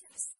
something